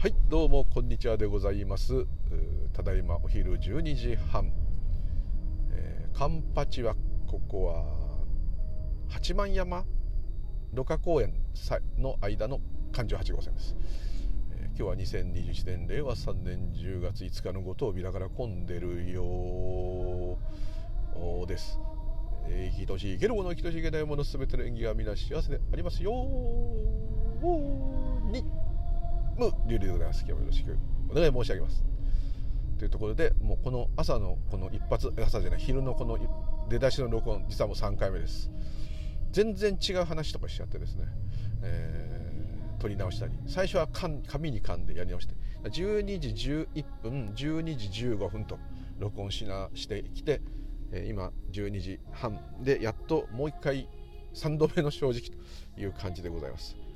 はいどうもこんにちはでございます。ただいまお昼12時半、えー、カンパチはここは八幡山芦花公園の間の環状8号線です、えー、今日は2021年令和3年10月5日のご当日だから混んでるよです。えー、生きとし生けるもの生きとし生けないもの全ての演技が皆幸せでありますよにむリュウリュウでございます今日もよろしくお願い申し上げます。というところでもうこの朝のこの一発朝じゃない昼のこの出だしの録音実はもう3回目です。全然違う話とかしちゃってですね、えー、撮り直したり。最初は紙に噛んでやり直して12時11分12時15分と録音しなしてきて今12時半でやっともう一回3度目の正直という感じでございます。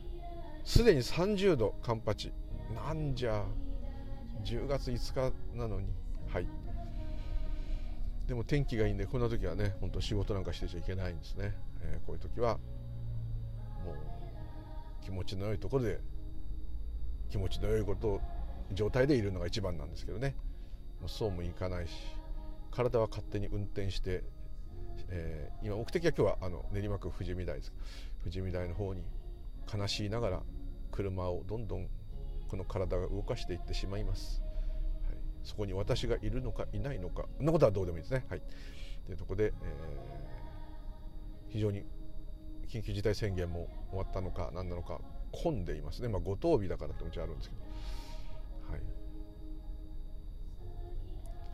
すでに30度カンパチ。なんじゃ10月5日なのに。はい。でも天気がいいんでこんな時はね本当仕事なんかしてちゃいけないんですね、えー、こういう時はもう気持ちの良いところで気持ちの良いこと状態でいるのが一番なんですけどね。そうもいかないし体は勝手に運転して、えー、今目的は今日はあの練馬区富士見台です。富士見台の方に悲しいながら車をどんどんこの体が動かしていってしまいます、はい、そこに私がいるのかいないのか。そんなことはどうでもいいですね。はい。というところで、えー、非常に緊急事態宣言も終わったのか何なのか混んでいますね。まあご当日だからってもちろんあるんですけど。は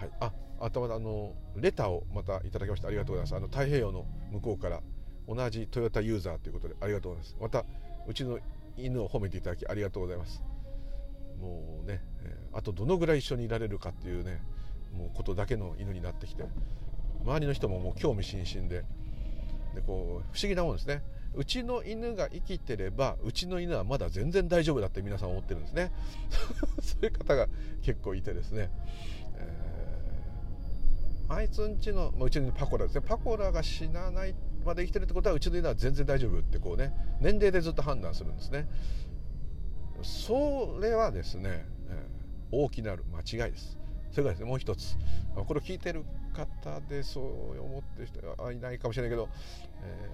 い、はい、あ頭であのレターをまたいただきましてありがとうございます。あの太平洋の向こうから同じトヨタユーザーということでありがとうございます。またうちの犬を褒めていただきありがとうございます。もうね、あとどのぐらい一緒にいられるかっていうねもうことだけの犬になってきて周りの人ももう興味津々ででこう不思議なもんですね。うちの犬が生きてればうちの犬はまだ全然大丈夫だって皆さん思ってるんですね。そういう方が結構いてですね、えー、あいつんちの、まあ、うちのパコラですね。パコラが死なないまで生きてるってことはうちの犬は全然大丈夫ってこうね年齢でずっと判断するんですね。それはですね、えー、大きなる間違いです。それからですねもう一つ。これを聞いてる方でそう思ってる人はいないかもしれないけど、え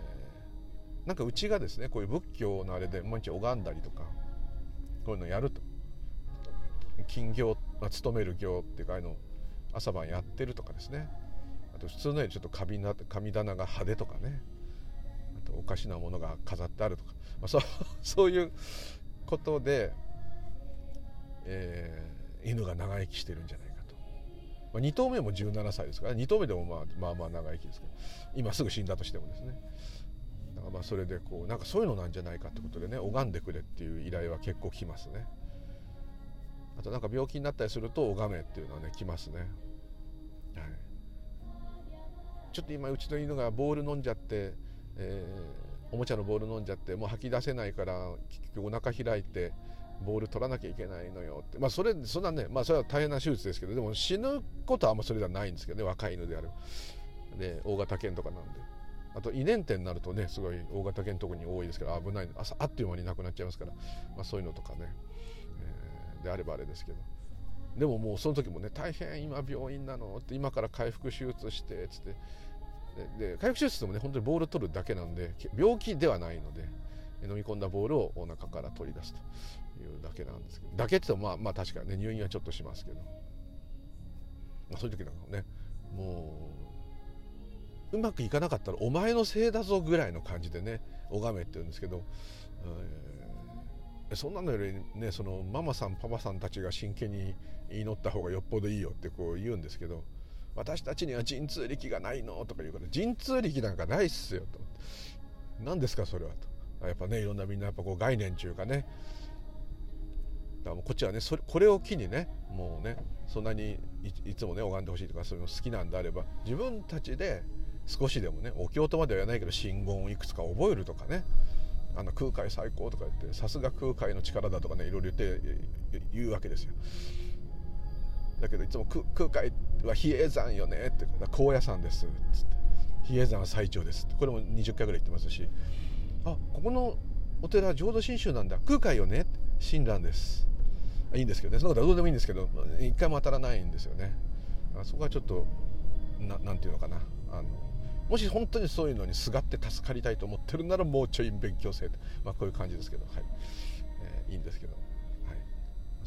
ー、なんかうちがですねこういう仏教のあれで毎日拝んだりとかこういうのやると。金行、まあ、勤める行っていうかあの朝晩やってるとかですね。と普通のよりちょっと神な神棚が派手とかね。あとおかしなものが飾ってあるとか、まあ、そう そういうことで、えー、犬が長生きしてるんじゃないかと、まあ、2頭目も17歳ですから。2頭目でもまあまあまあ長生きですけど。今すぐ死んだとしてもですね。だからまあそれでこうなんかそういうのなんじゃないかってことでね拝んでくれっていう依頼は結構来ますね。あとなんか病気になったりすると拝めっていうのはね来ますね。はい。ちょっと今うちの犬がボール飲んじゃって、えー、おもちゃのボール飲んじゃってもう吐き出せないから結局お腹開いてボール取らなきゃいけないのよって。まあそれそんなねまあそれは大変な手術ですけどでも死ぬことはあんまそれではないんですけどね若い犬であるで大型犬とかなんで。あと胃粘店になるとねすごい大型犬特に多いですから危ない。朝あっという間になくなっちゃいますから、まあ、そういうのとかね、えー、であればあれですけど。でももうその時もね大変今病院なのって今から回復手術してっつって。で回復手術もね本当にボール取るだけなんで病気ではないので飲み込んだボールをお腹から取り出すというだけなんですけどだけって言ってもまあまあ確かにね入院はちょっとしますけど、まあ、そういう時なんかもねもううまくいかなかったらお前のせいだぞぐらいの感じでね拝めって言うんですけど、えー、そんなのよりねそのママさんパパさんたちが真剣に祈った方がよっぽどいいよってこう言うんですけど私たちには神通力がないのとか言うから神通力なんかないっすよと。何ですかそれはと。やっぱねいろんなみんなやっぱこう概念中かね。だからこっちはねそれこれを機にねもうねそんなにいつもね拝んでほしいとかそういうの好きなんであれば自分たちで少しでもねお経とまでは言わないけど真言をいくつか覚えるとかね。あの空海最高とか言ってさすが空海の力だとかねいろいろ言って言うわけですよ。だけどいつも空海は比叡山よねって高野山ですっつって。比叡山は最長ですって。これも20回ぐらい言ってますし。あここのお寺浄土真宗なんだ。空海よね親鸞です。いいんですけどね。そんなことはどうでもいいんですけど。一回も当たらないんですよね。そこはちょっとななんていうのかな。あのもし本当にそういうのにすがって助かりたいと思ってるならもうちょい勉強せまあ、こういう感じですけど、はい。えー、いいんですけど、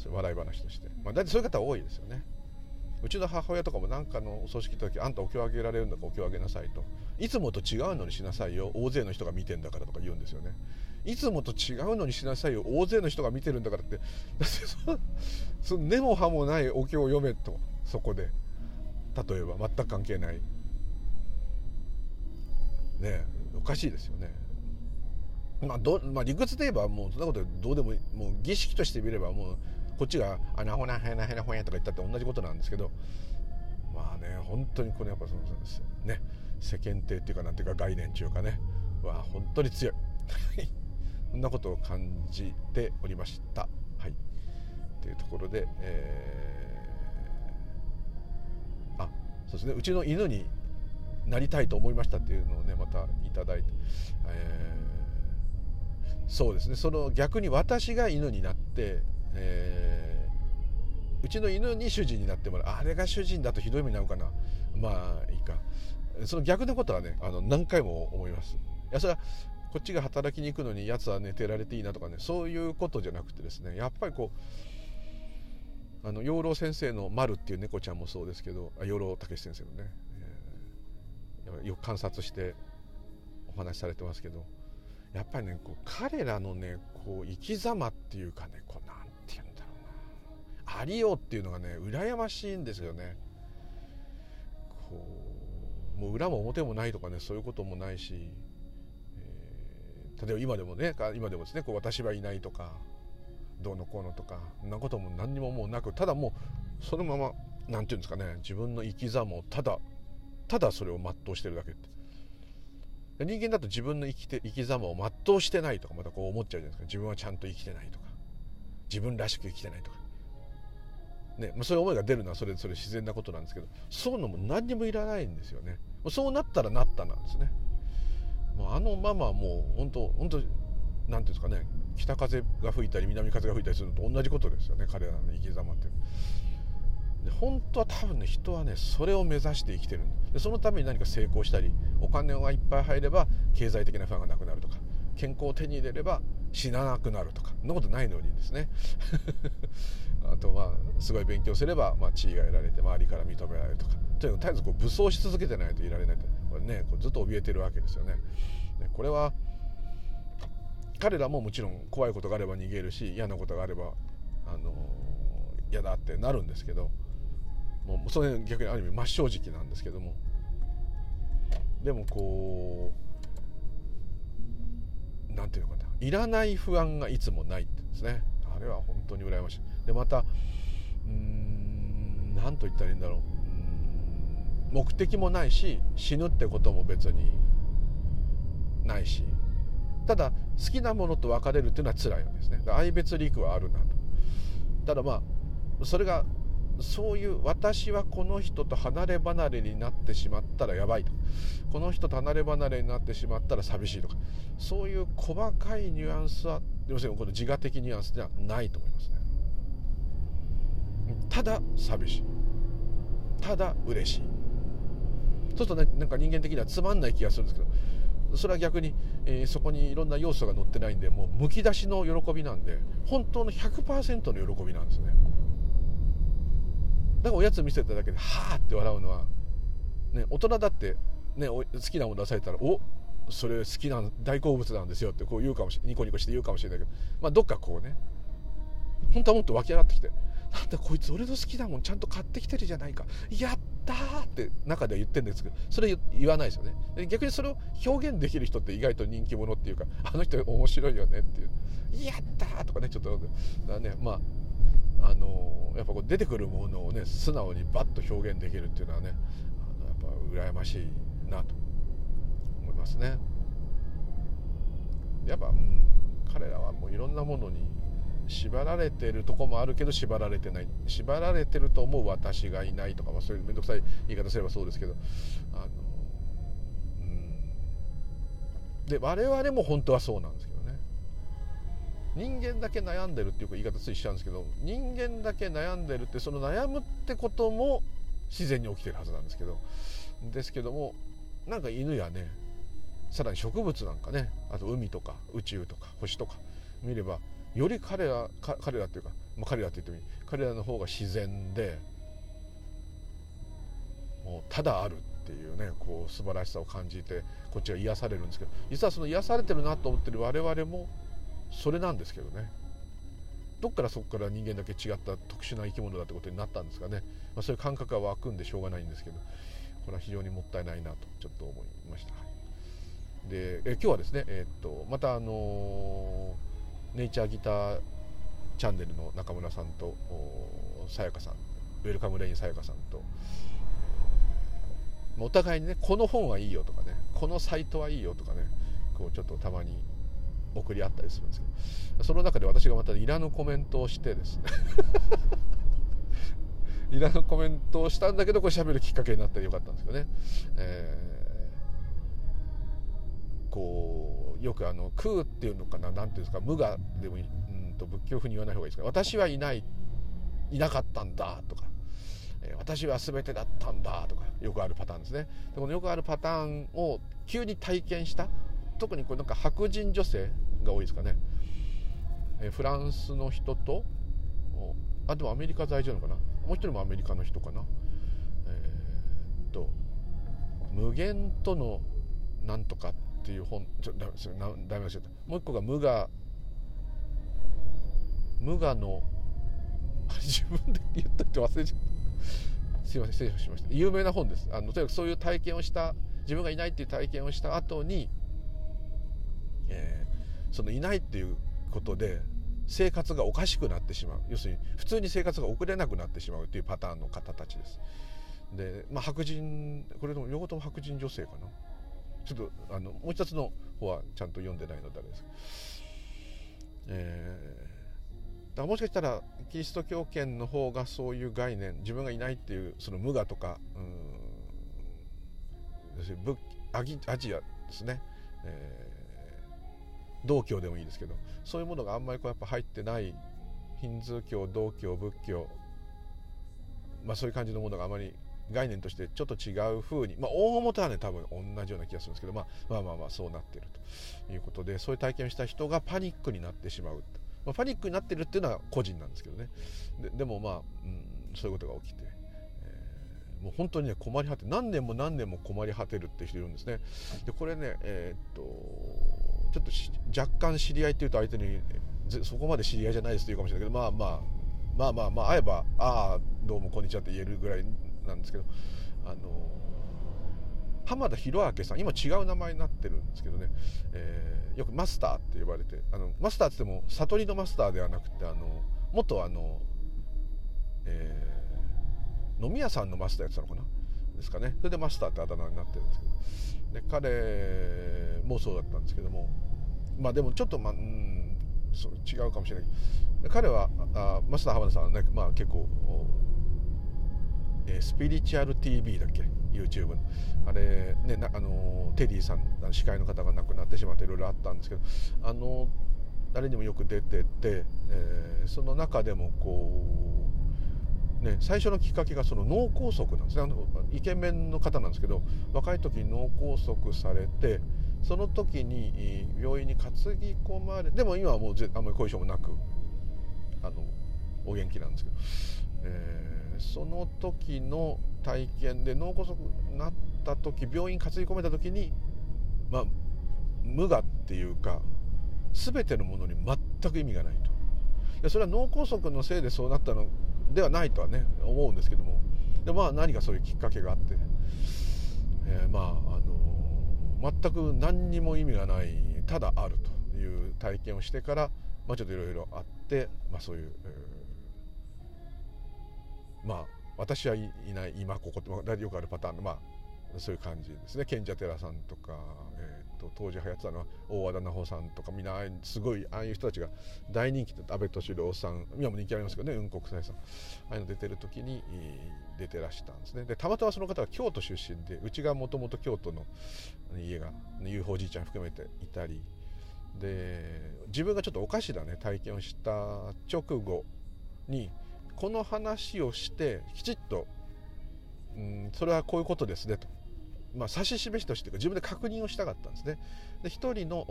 笑い話として、まあ、大体そういう方多いですよね。うちの母親とかも何かのお葬式の時あんたお経あげられるんだからお経あげなさいと。いつもと違うのにしなさいよ。大勢の人が見てんだからとか言うんですよね。いつもと違うのにしなさいよ。大勢の人が見てるんだからって。だってその根も葉もないお経を読めと。そこで。例えば全く関係ない。ねえ。おかしいですよね。まあど、まあ、理屈で言えばもうそんなことどうでももう儀式として見ればもうこっちが「あなほなへなへなほや」とか言ったって同じことなんですけどまあね本当にこれやっぱそのね世間体っていうかなんていうか概念っていうかねは本当に強い。そんなことを感じておりました。はい。というところで、えー、あそうですね。うちの犬になりたいと思いましたっていうのをねまたいいて、えー、そうですね。その逆に私が犬になって、えー、うちの犬に主人になってもらう。あれが主人だとひどい目に遭うかな。まあいいか。その逆のことはねあの何回も思います。いやそれはこっちが働きに行くのにやつは寝てられていいなとかねそういうことじゃなくてですねやっぱりこうあの養老先生の丸っていう猫ちゃんもそうですけど養老武先生のねよく観察してお話しされてますけどやっぱりねこう彼らのねこう生き様っていうかねこうなんありようっていうのがね羨ましいんですよね。こうもう裏も表もないとかねそういうこともないし、えー、例えば今でもね今でもですねこう私はいないとかどうのこうのとかそんなことも何にももうなくただもうそのまま何て言うんですかね自分の生き様をただただそれを全うしてるだけって。人間だと自分の生きて生き様を全うしてないとかまたこう思っちゃうじゃないですか。自分はちゃんと生きてないとか。自分らしく生きてないとか。ねまあ、そういう思いが出るのはそれそれ自然なことなんですけどそういうのも何にもいらないんですよね。そうなったらなったなんですね。もうあのママはもう本当本当なんていうんですかね北風が吹いたり南風が吹いたりするのと同じことですよね。彼らの生き様って。で本当は多分ね人はねそれを目指して生きてるでそのために何か成功したりお金がいっぱい入れば経済的な不安がなくなるとか健康を手に入れれば死ななくなるとかそんなことないのにですね。あとまあすごい勉強すれば、まあ、地位が得られて周りから認められるとか。とにかく絶えずこう武装し続けてないといられないと。これねこうずっと怯えてるわけですよね。これは彼らももちろん怖いことがあれば逃げるし嫌なことがあればあの嫌だってなるんですけどもうそれ逆にある意味真正直なんですけども。でもこう何て言うのかな。いらない不安がいつもないってですね。あれは本当に羨ましい。でまたうん何と言ったらいいんだろう。目的もないし死ぬってことも別にないし。ただ好きなものと別れるっていうのは辛いわけですね。愛別陸はあるなと。ただまあそれがそういう私はこの人と離れ離れになってしまったらやばいと。この人と離れ離れになってしまったら寂しいとか。そういう細かいニュアンスは要するにこの自我的ニュアンスではないと思いますね。ただ寂しい。ただ嬉しい。そうするとねなんか人間的にはつまんない気がするんですけどそれは逆に、えー、そこにいろんな要素が載ってないんでもうむき出しの喜びなんで本当の100%の喜びなんですね。だからおやつ見せただけではあって笑うのは、ね、大人だって、ね、好きなもの出されたらおそれ好きな大好物なんですよってこう言うかもしニコニコして言うかもしれないけど、まあ、どっかこうね本当はもっと湧き上がってきてなんだこいつ俺の好きなもんちゃんと買ってきてるじゃないかやったーって中では言ってるんですけどそれ言わないですよね。逆にそれを表現できる人って意外と人気者っていうかあの人面白いよねっていうやったーとかねちょっとだねまああのやっぱこう出てくるものをね素直にバッと表現できるっていうのはねあのやっぱ羨ましいなと思いますね。やっぱ、うん、彼らはもういろんなものに縛られてるとこもあるけど縛られてない。縛られてると思う私がいないとか、まあ、そういう面倒くさい言い方すればそうですけどあの、うん、で我々も本当はそうなんです。人間だけ悩んでるっていう言い方ついしちゃうんですけど人間だけ悩んでるってその悩むってことも自然に起きてるはずなんですけどですけどもなんか犬やねさらに植物なんかねあと海とか宇宙とか星とか見ればより彼ら彼らっていうか、まあ、彼らって言ってもいい。彼らの方が自然でもうただあるっていうねこう素晴らしさを感じてこっちは癒されるんですけど実はその癒されてるなと思ってる我々もそれなんですけどね。どっからそこから人間だけ違った特殊な生き物だってことになったんですかね、まあ、そういう感覚が湧くんでしょうがないんですけど。これは非常にもったいないなとちょっと思いました。でえ今日はですね、えー、っとまたあのネイチャーギターチャンネルの中村さんとさやかさんウェルカムレインさやかさんとお互いにねこの本はいいよとかねこのサイトはいいよとかねこうちょっとたまに送り合ったりするんですけどその中で私がまたいらぬコメントをしてですね いらぬコメントをしたんだけどこれ喋るきっかけになってよかったんですけどね、えー、こうよくあの空っていうのかな何ていうんですか無我でもいいうんと仏教風に言わない方がいいですけど私はいないいなかったんだとか私は全てだったんだとかよくあるパターンですね。でこのよくあるパターンを急に体験した。特にこれなんか白人女性が多いですかね。えフランスの人とあでもアメリカ在住なのかな。もう一人もアメリカの人かな。えー、っと「無限とのなんとか」っていう本ちょだだめ忘れたもう一個が無我無我の自分で言ったって忘れちゃったすいません失礼しました有名な本ですあのとにかくそういう体験をした自分がいないっていう体験をした後に、えー、そのいないっていうことで生活がおかしくなってしまう。要するに普通に生活が送れなくなってしまうというパターンの方たちです。で、まあ、白人これでも両方とも白人女性かな。ちょっとあのもう一つの方はちゃんと読んでないのであれです。えー、だからもしかしたらキリスト教圏の方がそういう概念自分がいないっていうその無我とかうん仏アジアですね、え道教でもいいですけどそういうものがあんまりこうやっぱ入ってないヒンズー教道教仏教まあそういう感じのものがあまり概念としてちょっと違う風にまあ大元はね多分同じような気がするんですけど、まあ、まあまあまあそうなってるということでそういう体験をした人がパニックになってしまう、まあ、パニックになってるっていうのは個人なんですけどね。ででもまあ、うん、そういうことが起きて、もう本当にね困り果て何年も何年も困り果てるって人いるんですね。でこれねえー、っとちょっと若干知り合いっていうと相手にそこまで知り合いじゃないですと言うかもしれないけどまあまあまあまあまあ会えば「ああどうもこんにちは」って言えるぐらいなんですけどあの浜田博明さん今違う名前になってるんですけどね、えー、よくマスターって呼ばれてあのマスターって言っても悟りのマスターではなくてあの元あの、えー、飲み屋さんのマスターやってたのかな？ですかね。それでマスターってあだ名になってるんですけど。で彼もそうだったんですけども。まあでもちょっとまあうんそう違うかもしれない。彼はあマスター浜田さんはね、まあ、結構、えー、スピリチュアル TV だっけ？YouTube の。あれねなあのテディさん司会の方が亡くなってしまっていろいろあったんですけどあの誰にもよく出てて、えー、その中でもこうね、最初のきっかけがその脳梗塞なんですねあのイケメンの方なんですけど若い時に脳梗塞されてその時に病院に担ぎ込まれでも今はもうあんまり後遺症もなくあのお元気なんですけど、えー、その時の体験で脳梗塞になった時病院担ぎ込めた時にまあ無我っていうか全てのものに全く意味がないと。いやそれは脳梗塞のせいでそうなったのではないとはね思うんですけども。でまあ何かそういうきっかけがあって、えー、まああの全く何にも意味がないただあるという体験をしてから、まあ、ちょっといろいろあって、まあ、そういう、えー、まあ私はいない今ここってよくあるパターンのまあそういう感じですね。賢者寺さんとか、と、当時流行ってたのは大和田奈穂さんとかみんなすごいああいう人たちが大人気で安倍敏郎さん今も人気ありますけどね雲国際さん。ああいうの出てる時に出てらしたんですね。でたまたまその方は京都出身でうちがもともと京都の家が UFO じいちゃん含めていたり。で自分がちょっとおかしなね体験をした直後にこの話をしてきちっと、うん、それはこういうことですねと、まあ、指し示しとして自分で確認をしたかったんですね。で一人の、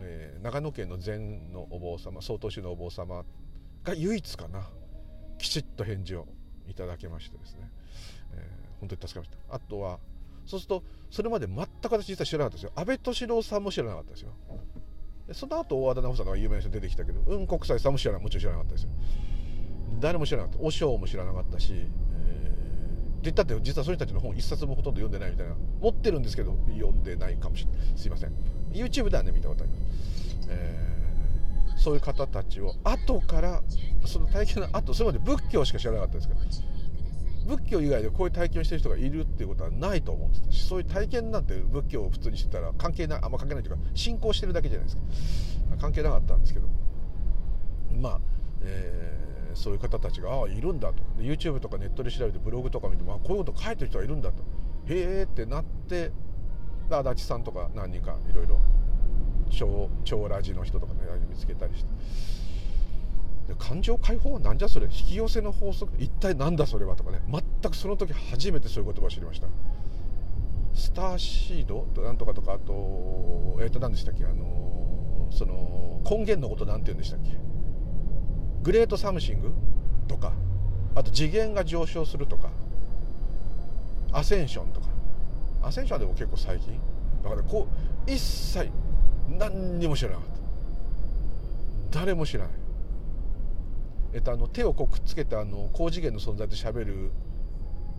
えー、長野県の禅のお坊様曹洞宗のお坊様が唯一かな。きちっと返事をいただけましてですね、えー、本当に助かりました。あとはそうするとそれまで全く私実は知らなかったですよ。安倍敏郎さんも知らなかったですよ。その後大和田直さんが有名な人出てきたけど雲国際さんも知らないもちろん知らなかったですよ。誰も知らなかった。和尚も知らなかったし、言ったって実はその人たちの本一冊もほとんど読んでないみたいな。持ってるんですけど読んでないかもしれない。すいません。YouTube ではね見たことあります、えー、そういう方たちを後からその体験の後それまで仏教しか知らなかったですから仏教以外でこういう体験をしてる人がいるっていうことはないと思ってたしそういう体験なんて仏教を普通にしてたら関係ないあんま関係ないというか信仰してるだけじゃないですか。関係なかったんですけど。まあ、えー、そういう方たちがああいるんだと。YouTube とかネットで調べてブログとか見てもあこういうこと書いてる人がいるんだと。へえってなって足立さんとか何人かいろいろ超超ラジの人とかね見つけたりして。感情解放は何じゃそれ？引き寄せの法則？一体何だそれは？とかね。全くその時初めてそういう言葉を知りました。 starseed？となんとかとかあとえっ、ー、と何でしたっけ？あのその根源のこと何て言うんでしたっけ？ Great Somethingとかあと次元が上昇するとかアセンションとか。アセンションはでも結構最近。だからこう一切何にも知らなかった。誰も知らない。えっと、あの手をこうくっつけてあの高次元の存在としゃべる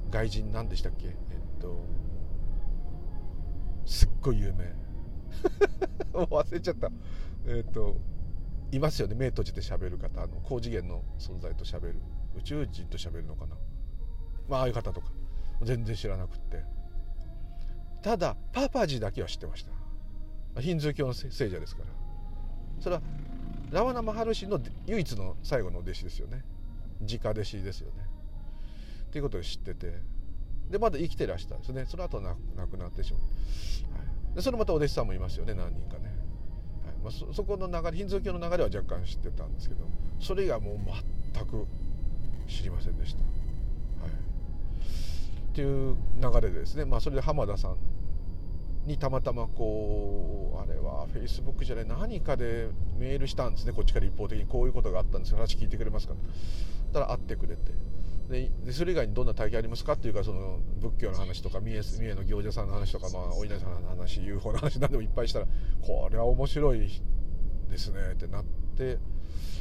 外人何でしたっけ？えっとすっごい有名。忘れちゃった。えっといますよね。目閉じてしゃべる方の高次元の存在としゃべる。宇宙人としゃべるのかな。まあああいう方とか。全然知らなくって。ただパパジだけは知ってました。ヒンズー教の聖者ですから。それはラワナ・マハルシの唯一の最後の弟子ですよね。直弟子ですよね。っていうことを知ってて。でまだ生きてらしたんですね。その後亡くなってしまう、はい、でそれまたお弟子さんもいますよね。何人かね、まあ、そこの流れヒンズー教の流れは若干知ってたんですけどそれ以外はもう全く知りませんでした、はい、っていう流れでですね、まあ、それで浜田さんにたまたまこうあれはフェイスブックじゃない何かでメールしたんですね。こっちから一方的にこういうことがあったんです。話聞いてくれますかたら会ってくれて。でそれ以外にどんな体験ありますかっていうかその仏教の話とか三重三重の行者さんの話とか、まあ、お稲荷さんの話 UFO の話何でもいっぱいしたらこれは面白いですねってなって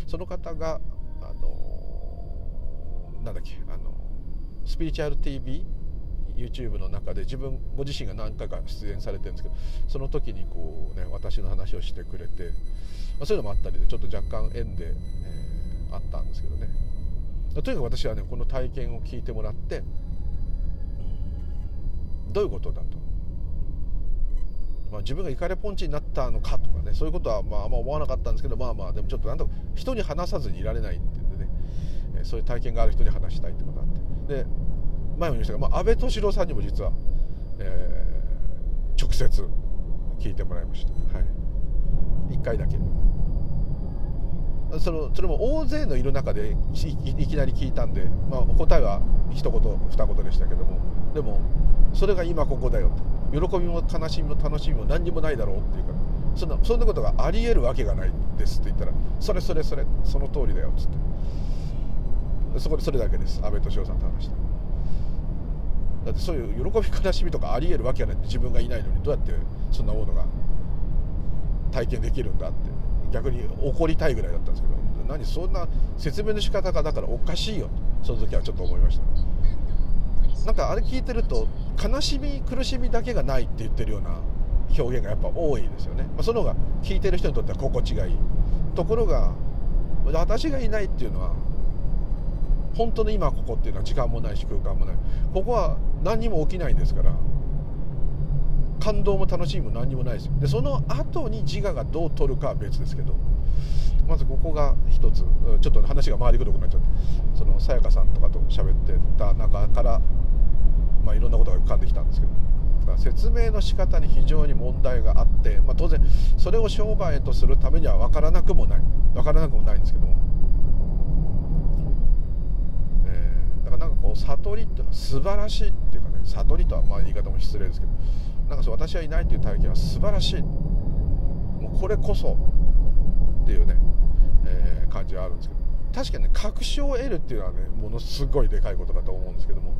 その方があのなんだっけあのスピリチュアル TV YouTube の中で自分ご自身が何回か出演されてるんですけどその時にこうね私の話をしてくれて、まあ、そういうのもあったりでちょっと若干縁で、えー、あったんですけどねとにかく私はねこの体験を聞いてもらってどういうことだと、まあ、自分がイカレポンチになったのかとかねそういうことはまああんま思わなかったんですけどまあまあでもちょっとなんと人に話さずにいられないっていうんでねそういう体験がある人に話したいってことがあって。で前も言いましたが、まあ、安倍敏郎さんにも実は、えー、直接聞いてもらいました、はい、1回だけ。そのそれも大勢のいる中でいきなり聞いたんで、まあ、答えは一言二言でしたけどもでもそれが今ここだよと。喜びも悲しみも楽しみも何にもないだろうっていうかそんなそんなことがありえるわけがないですって言ったらそれそれそれその通りだよっつって。そこでそれだけです。安倍敏夫さんと話して。だってそういう喜び悲しみとかありえるわけがない。自分がいないのにどうやってそんなものが体験できるんだって。逆に怒りたいぐらいだったんですけど何そんな説明の仕方がだからおかしいよとその時はちょっと思いました。なんかあれ聞いてると悲しみ苦しみだけがないって言ってるような表現がやっぱ多いですよね、まあ、その方が聞いてる人にとっては心地がいい。ところが私がいないっていうのは本当の今ここっていうのは時間もないし空間もない。ここは何にも起きないんですから感動も楽しみも何にもないですよ。でその後に自我がどう取るかは別ですけどまずここが一つ。ちょっと話が回りくどくなっちゃって。そのさやかさんとかと喋ってた中からまあいろんなことが浮かんできたんですけど。説明の仕方に非常に問題があって、まあ、当然それを商売とするためには分からなくもない。分からなくもないんですけど。も、え、だからなんかこう悟りっていうのは素晴らしいっていうかね悟りとはまあ言い方も失礼ですけど。なんかそう私はいないという体験は素晴らしい。もうこれこそっていうね、えー、感じはあるんですけど。確かにね確証を得るっていうのはねものすごいでかいことだと思うんですけども。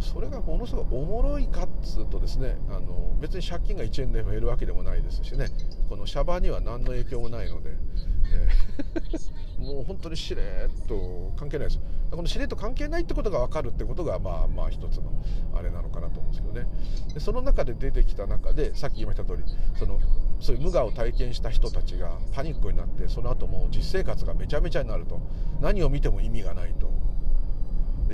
それがものすごいおもろいかっつうとですねあの別に借金が1円でも減るわけでもないですしねこのシャバには何の影響もないので、えー、もう本当にしれっと関係ないです。このしれっと関係ないってことが分かるってことがまあまあ一つのあれなのかなと思うんですけどね。でその中で出てきた中でさっき言いました通りそのそういう無我を体験した人たちがパニックになってその後もう実生活がめちゃめちゃになると。何を見ても意味がないと。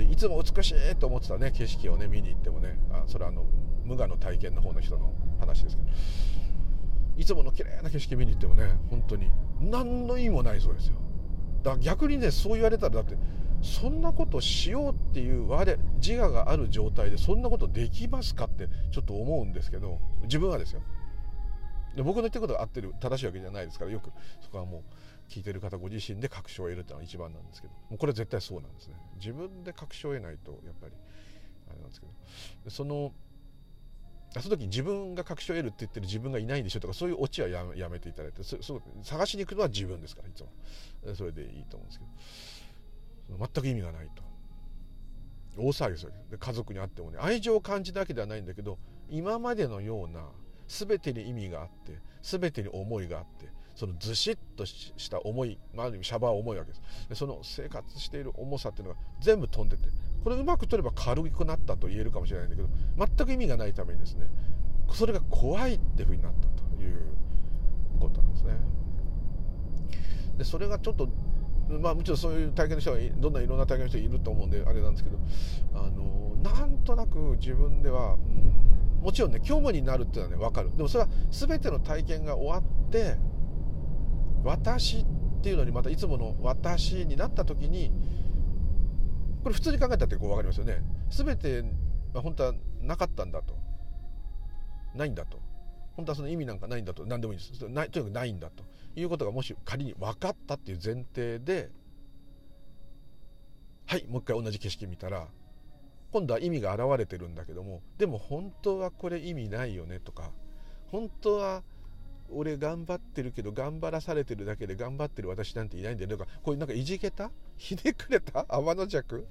いつも美しいと思ってたね景色をね見に行ってもね。あそれはあの無我の体験の方の人の話ですけど。いつもの綺麗な景色見に行ってもね本当に何の意味もないそうですよ。だから逆にねそう言われたらだってそんなことしようっていう我自我がある状態でそんなことできますかってちょっと思うんですけど自分はですよ。で僕の言ってることが合ってる正しいわけじゃないですからよく。そこはもう聞いてる方ご自身で確証を得るっていうのが一番なんですけどもうこれは絶対そうなんですね。自分で確証を得ないとやっぱりあれなんですけど。そのその時自分が確証を得るって言ってる自分がいないんでしょとかそういうオチはやめていただいてそそ探しに行くのは自分ですからいつも。それでいいと思うんですけど。全く意味がないと。大騒ぎです。よで家族に会ってもね愛情を感じたわけではないんだけど今までのような全てに意味があって全てに思いがあってそのずしっとした思い、まあ、シャバー重いわけですでその生活している重さっていうのが全部飛んでてこれうまく取れば軽くなったと言えるかもしれないんだけど全く意味がないためにですねそれが怖いっていうふうになったということなんですね。でそれがちょっとまあもちろんそういう体験の人はどんないろんな体験の人いると思うんであれなんですけどあのなんとなく自分では、うん、もちろんね虚無になるっていうのはね分かる。でもそれは全ての体験が終わって私っていうのにまたいつもの私になった時にこれ普通に考えたってこう分かりますよね。全て本当はなかったんだと。ないんだと。本当はその意味なんかないんだと。何でもいいんです。ないとにかくないんだと。いうことがもし仮に分かったっていう前提ではいもう一回同じ景色見たら今度は意味が現れてるんだけどもでも本当はこれ意味ないよねとか本当は俺頑張ってるけど頑張らされてるだけで頑張ってる私なんていないんだよ。とかこういうなんかいじけた？ひねくれた？天の弱？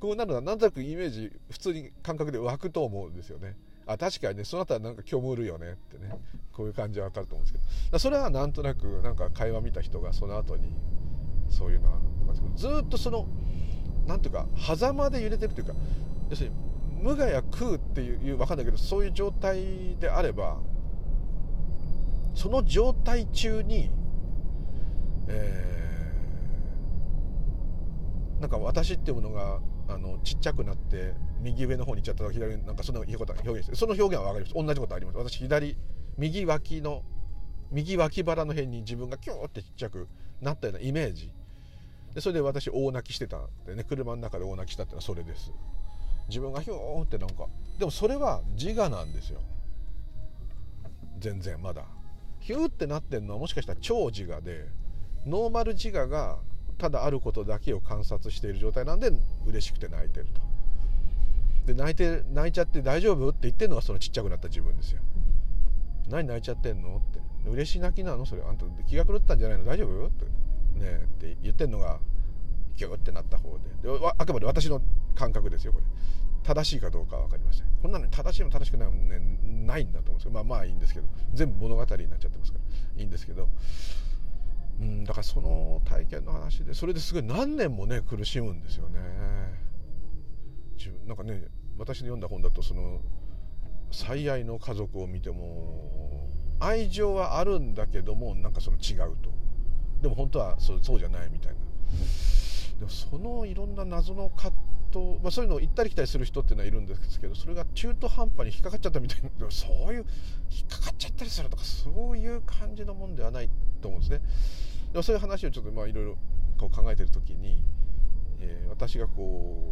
こうなるのはなんとなくイメージ普通に感覚で湧くと思うんですよね。あ確かにねその後はなんか虚無るよねってね。こういう感じはわかると思うんですけど。それはなんとなくなんか会話見た人がその後にそういうのはずっとその何ていうか狭間で揺れてるというか要するに無我や空っていう分かんないけどそういう状態であればその状態中に、えー、なんか私っていうものがあのちっちゃくなって右上の方に行っちゃったら左なんかその表現してその表現は分かります。同じことあります。私左右脇の右脇腹の辺に自分がキューってちっちゃくなったようなイメージ。でそれで私大泣きしてたんでね。車の中で大泣きしたってのはそれです。自分がヒューってなんか。でもそれは自我なんですよ。全然まだ。ヒューってなってんのはもしかしたら超自我でノーマル自我がただあることだけを観察している状態なんで嬉しくて泣いてると。で泣いて泣いちゃって大丈夫って言ってるのがそのちっちゃくなった自分ですよ。何泣いちゃってんのって。嬉しい泣きなの？それあんた気が狂ったんじゃないの？大丈夫？って。ねえって言ってんのがギューってなった方で。であくまで私の感覚ですよこれ。正しいかどうかは分かりません。こんなのに正しいも正しくないもねないんだと思うんですけど。まあまあいいんですけど。全部物語になっちゃってますから。いいんですけど。うんだからその体験の話でそれですごい何年もね苦しむんですよね。なんかね私の読んだ本だとその最愛の家族を見ても愛情はあるんだけどもなんかその違うと。でも本当はそうじゃないみたいな。でもそのいろんな謎の葛と、まあ、そういうのを行ったり来たりする人っていうのはいるんですけどそれが中途半端に引っかかっちゃったみたいなそういう引っかかっちゃったりするとかそういう感じのもんではないと思うんですね。でもそういう話をちょっとまあいろいろこう考えてる時に、えー、私がこ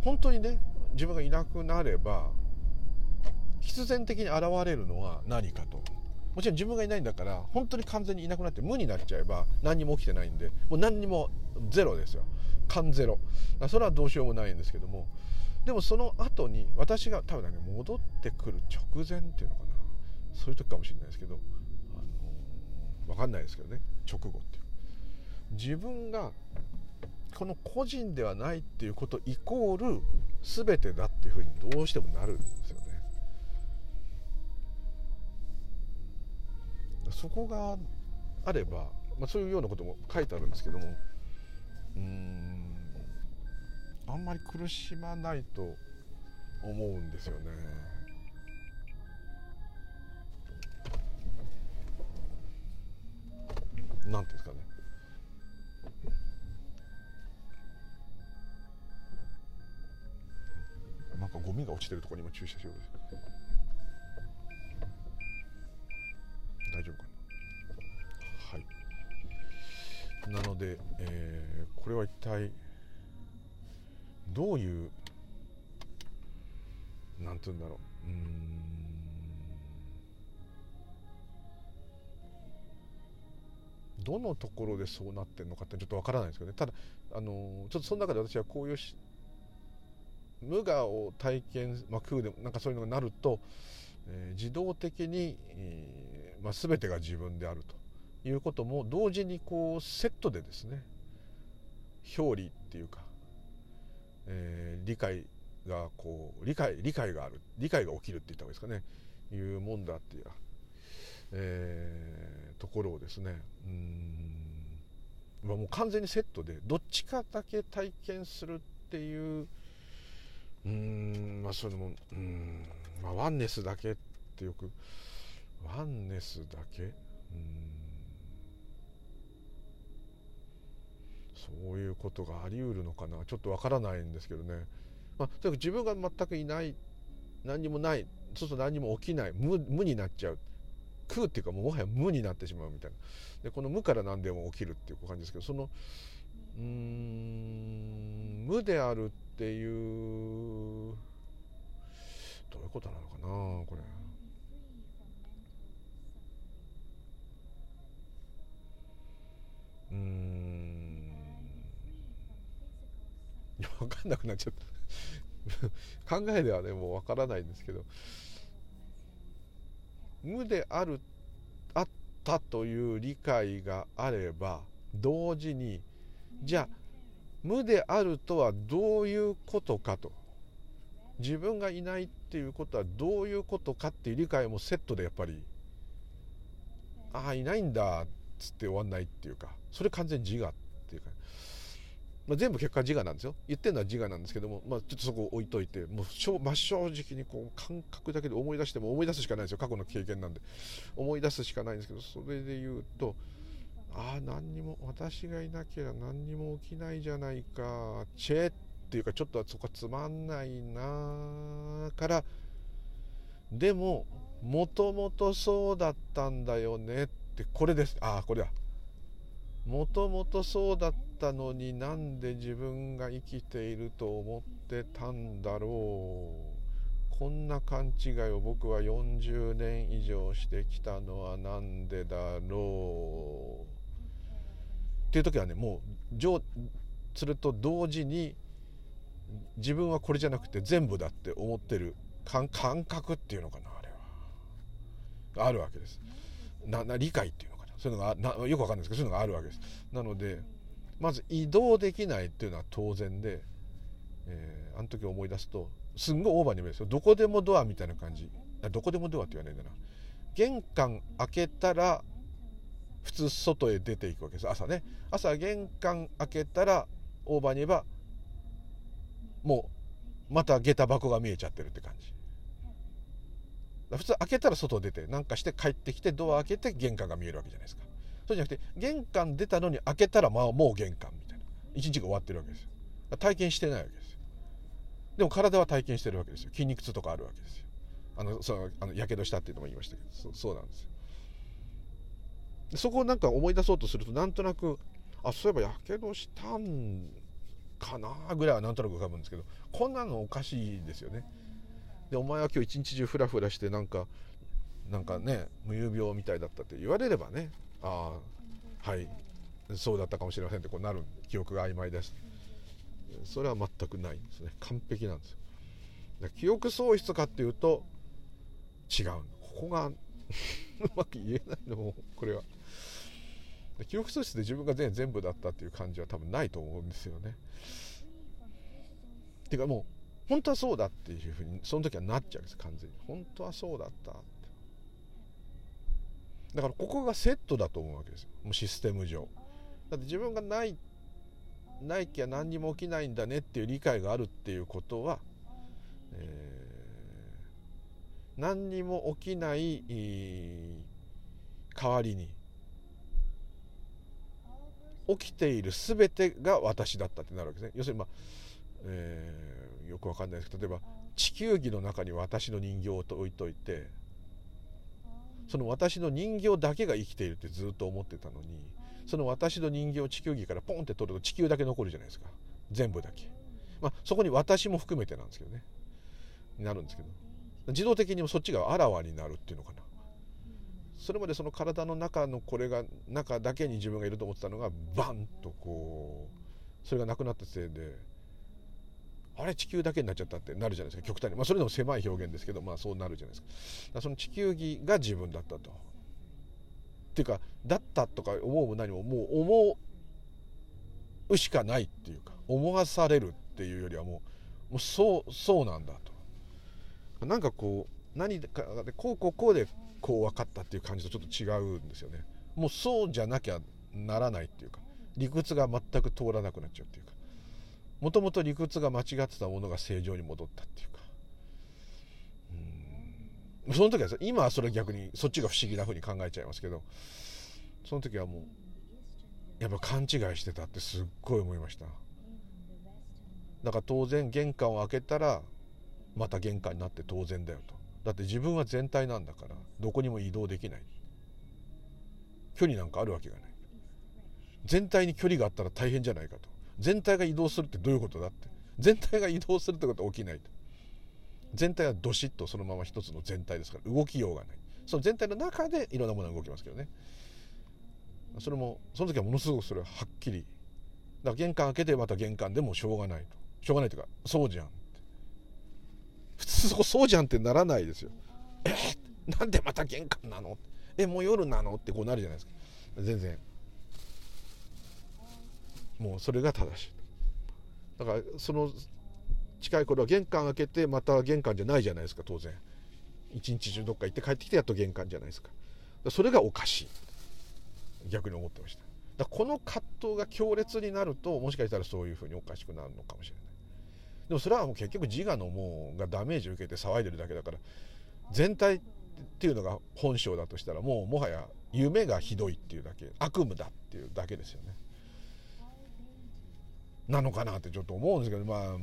う本当にね自分がいなくなれば必然的に現れるのは何かともちろん自分がいないんだから本当に完全にいなくなって無になっちゃえば何にも起きてないんでもう何にもゼロですよ。完ゼロ。それはどうしようもないんですけどもでもその後に私が多分ね戻ってくる直前っていうのかな。そういう時かもしれないですけどあの分かんないですけどね。直後っていう。自分がこの個人ではないっていうことイコール全てだっていうふうにどうしてもなるんですよ。そこがあれば、まあ、そういうようなことも書いてあるんですけどもうんあんまり苦しまないと思うんですよね。なんていうんですかね。なんかゴミが落ちてるところに今駐車しようです。大丈夫かなはいなので、えー、これは一体どういうなんて言うんだろう。うん。どのところでそうなってるのかってちょっとわからないですけどね。ただあのちょっとその中で私はこういう無我を体験、まあ、空でもなんかそういうのがなると、えー、自動的に、えーまあ、全てが自分であると。いうことも同時にこうセットでですね表裏っていうかえー、理解がこう理解理解がある理解が起きるって言った方がいいですかね。いうもんだっていう、えー、ところをですねうんまあ、もう完全にセットでどっちかだけ体験するっていううんまあそれもうんまあワンネスだけってよくワンネスだけ？うん。そういうことがあり得るのかな。ちょっとわからないんですけどね、まあ、とにかく自分が全くいない何にもないそうすると何にも起きない無無になっちゃう。空っていうかもうもはや無になってしまうみたいな。でこの無から何でも起きるっていう感じですけどそのうん無であるっていうどういうことなのかなこれ。うん。分かんなくなっちゃった。考えではねもう分からないんですけど。無であるあったという理解があれば同時にじゃあ無であるとはどういうことかと。自分がいないっていうことはどういうことかっていう理解もセットでやっぱりああいないんだっつって終わんないっていうかそれ完全に自我まあ、全部結果自我なんですよ。言ってるのは自我なんですけども、まあ、ちょっとそこ置いといてもう真正直にこう感覚だけで思い出しても思い出すしかないんですよ。過去の経験なんで。思い出すしかないんですけどそれで言うとああ何にも私がいなければ何にも起きないじゃないか。チェっていうかちょっとそこはつまんないなからでももともとそうだったんだよねってこれです。ああこれだ。もともとそうだったのになんで自分が生きていると思ってたんだろう。こんな勘違いを僕は40年以上してきたのは何でだろう。っていう時はねもうそれと同時に自分はこれじゃなくて全部だって思ってる感覚っていうのかなあれは。あるわけです。なな理解っていうそういうのがなよくわかんないですけどそういうのがあるわけです。なのでまず移動できないっていうのは当然で、えー、あの時思い出すとすんごいオーバーに見えるんですよ。どこでもドアみたいな感じ。どこでもドアって言わないんだな。玄関開けたら普通外へ出ていくわけです。朝ね。朝玄関開けたらオーバーに言えばもうまた下駄箱が見えちゃってるって感じ。普通開けたら外出てなんかして帰ってきてドア開けて玄関が見えるわけじゃないですか。そうじゃなくて玄関出たのに開けたらまあもう玄関みたいな。一日が終わってるわけですよ。体験してないわけですよ。でも体は体験してるわけですよ。筋肉痛とかあるわけですよ。あのそのあのやけどしたっていうのも言いましたけどそうなんですよ。そこをなんか思い出そうとするとなんとなくあそういえばやけどしたんかなぐらいはなんとなく浮かぶんですけどこんなのおかしいですよね。でお前は今日一日中フラフラしてなんかなんかね無遊病みたいだったって言われればねああはいそうだったかもしれませんってこうなる記憶が曖昧ですそれは全くないんですね。完璧なんですよ。記憶喪失かっていうと違うここが うまく言えないのもこれは。記憶喪失で自分が全全部だったっていう感じは多分ないと思うんですよね。ていうかもう本当はそうだっていうふうにその時はなっちゃうんです完全に本当はそうだっただからここがセットだと思うわけですよ。もうシステム上。だって自分がないないきゃ何にも起きないんだねっていう理解があるっていうことは、えー、何にも起きない代わりに起きている全てが私だったってなるわけですね要するにまあ、えー、よくわかんないですけど例えば地球儀の中に私の人形を置いといてその私の人形だけが生きているってずっと思ってたのにその私の人形を地球儀からポンって取ると地球だけ残るじゃないですか。全部だけ、まあ、そこに私も含めてなんですけどね。なるんですけど。自動的にもそっちがあらわになるっていうのかな。それまでその体の中のこれが中だけに自分がいると思ってたのがバンとこうそれがなくなったせいであれ地球だけになっちゃったってなるじゃないですか極端に、まあ、それでも狭い表現ですけど、まあ、そうなるじゃないですか。その地球儀が自分だったと。っていうかだったとか思うも何ももう思うしかないっていうか思わされるっていうよりはもうもうそうそうなんだと。なんかこう何かでこうこうこうでこう分かったっていう感じとちょっと違うんですよね。もうそうじゃなきゃならないっていうか理屈が全く通らなくなっちゃうっていうか。もともと理屈が間違ってたものが正常に戻ったっていうか。その時は今はそれ逆にそっちが不思議な風に考えちゃいますけどその時はもうやっぱ勘違いしてたってすっごい思いました。だから当然玄関を開けたらまた玄関になって当然だよと。だって自分は全体なんだからどこにも移動できない。距離なんかあるわけがない。全体に距離があったら大変じゃないかと。全体が移動するってどういうことだって。全体が移動するってことは起きないと。全体はどしっとそのまま一つの全体ですから。動きようがない。その全体の中でいろんなものが動きますけどね。それもその時はものすごくそれははっきり。だから玄関開けてまた玄関でもしょうがないと。しょうがないというかそうじゃん普通そこそうじゃんってならないですよ。えなんでまた玄関なの？えもう夜なの？ってこうなるじゃないですか。全然。もうそれが正しい。だからその近い頃は玄関開けてまた玄関じゃないじゃないですか当然。一日中どっか行って帰ってきてやっと玄関じゃないですか。それがおかしい。逆に思ってました。だこの葛藤が強烈になるともしかしたらそういうふうにおかしくなるのかもしれない。でもそれはもう結局自我のもうがダメージを受けて騒いでるだけだから全体っていうのが本性だとしたらもうもはや夢がひどいっていうだけ悪夢だっていうだけですよね。なのかなってちょっと思うんですけどまあ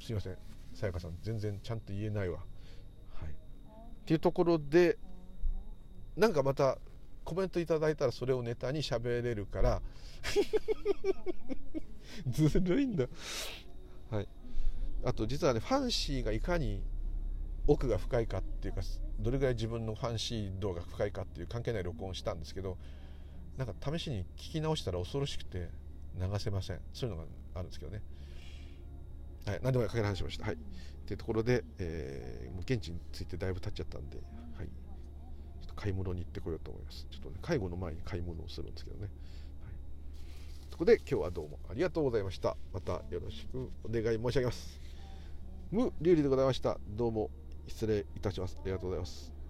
すいません。さやかさん全然ちゃんと言えないわ。はい。っていうところでなんかまたコメントいただいたらそれをネタに喋れるから ずるいんだ。はい。あと実はねファンシーがいかに奥が深いかっていうかどれぐらい自分のファンシー度が深いかっていう関係ない録音をしたんですけどなんか試しに聞き直したら恐ろしくて流せません。そういうのがあるんですけどねはい、何でもかける話しました。はい。というところで、えー、もう現地についてだいぶ経っちゃったんで、はい。ちょっと買い物に行ってこようと思います。ちょっとね、介護の前に買い物をするんですけどね。はい。そこで今日はどうもありがとうございました。またよろしくお願い申し上げます。無流理でございました。どうも失礼いたします。ありがとうございます。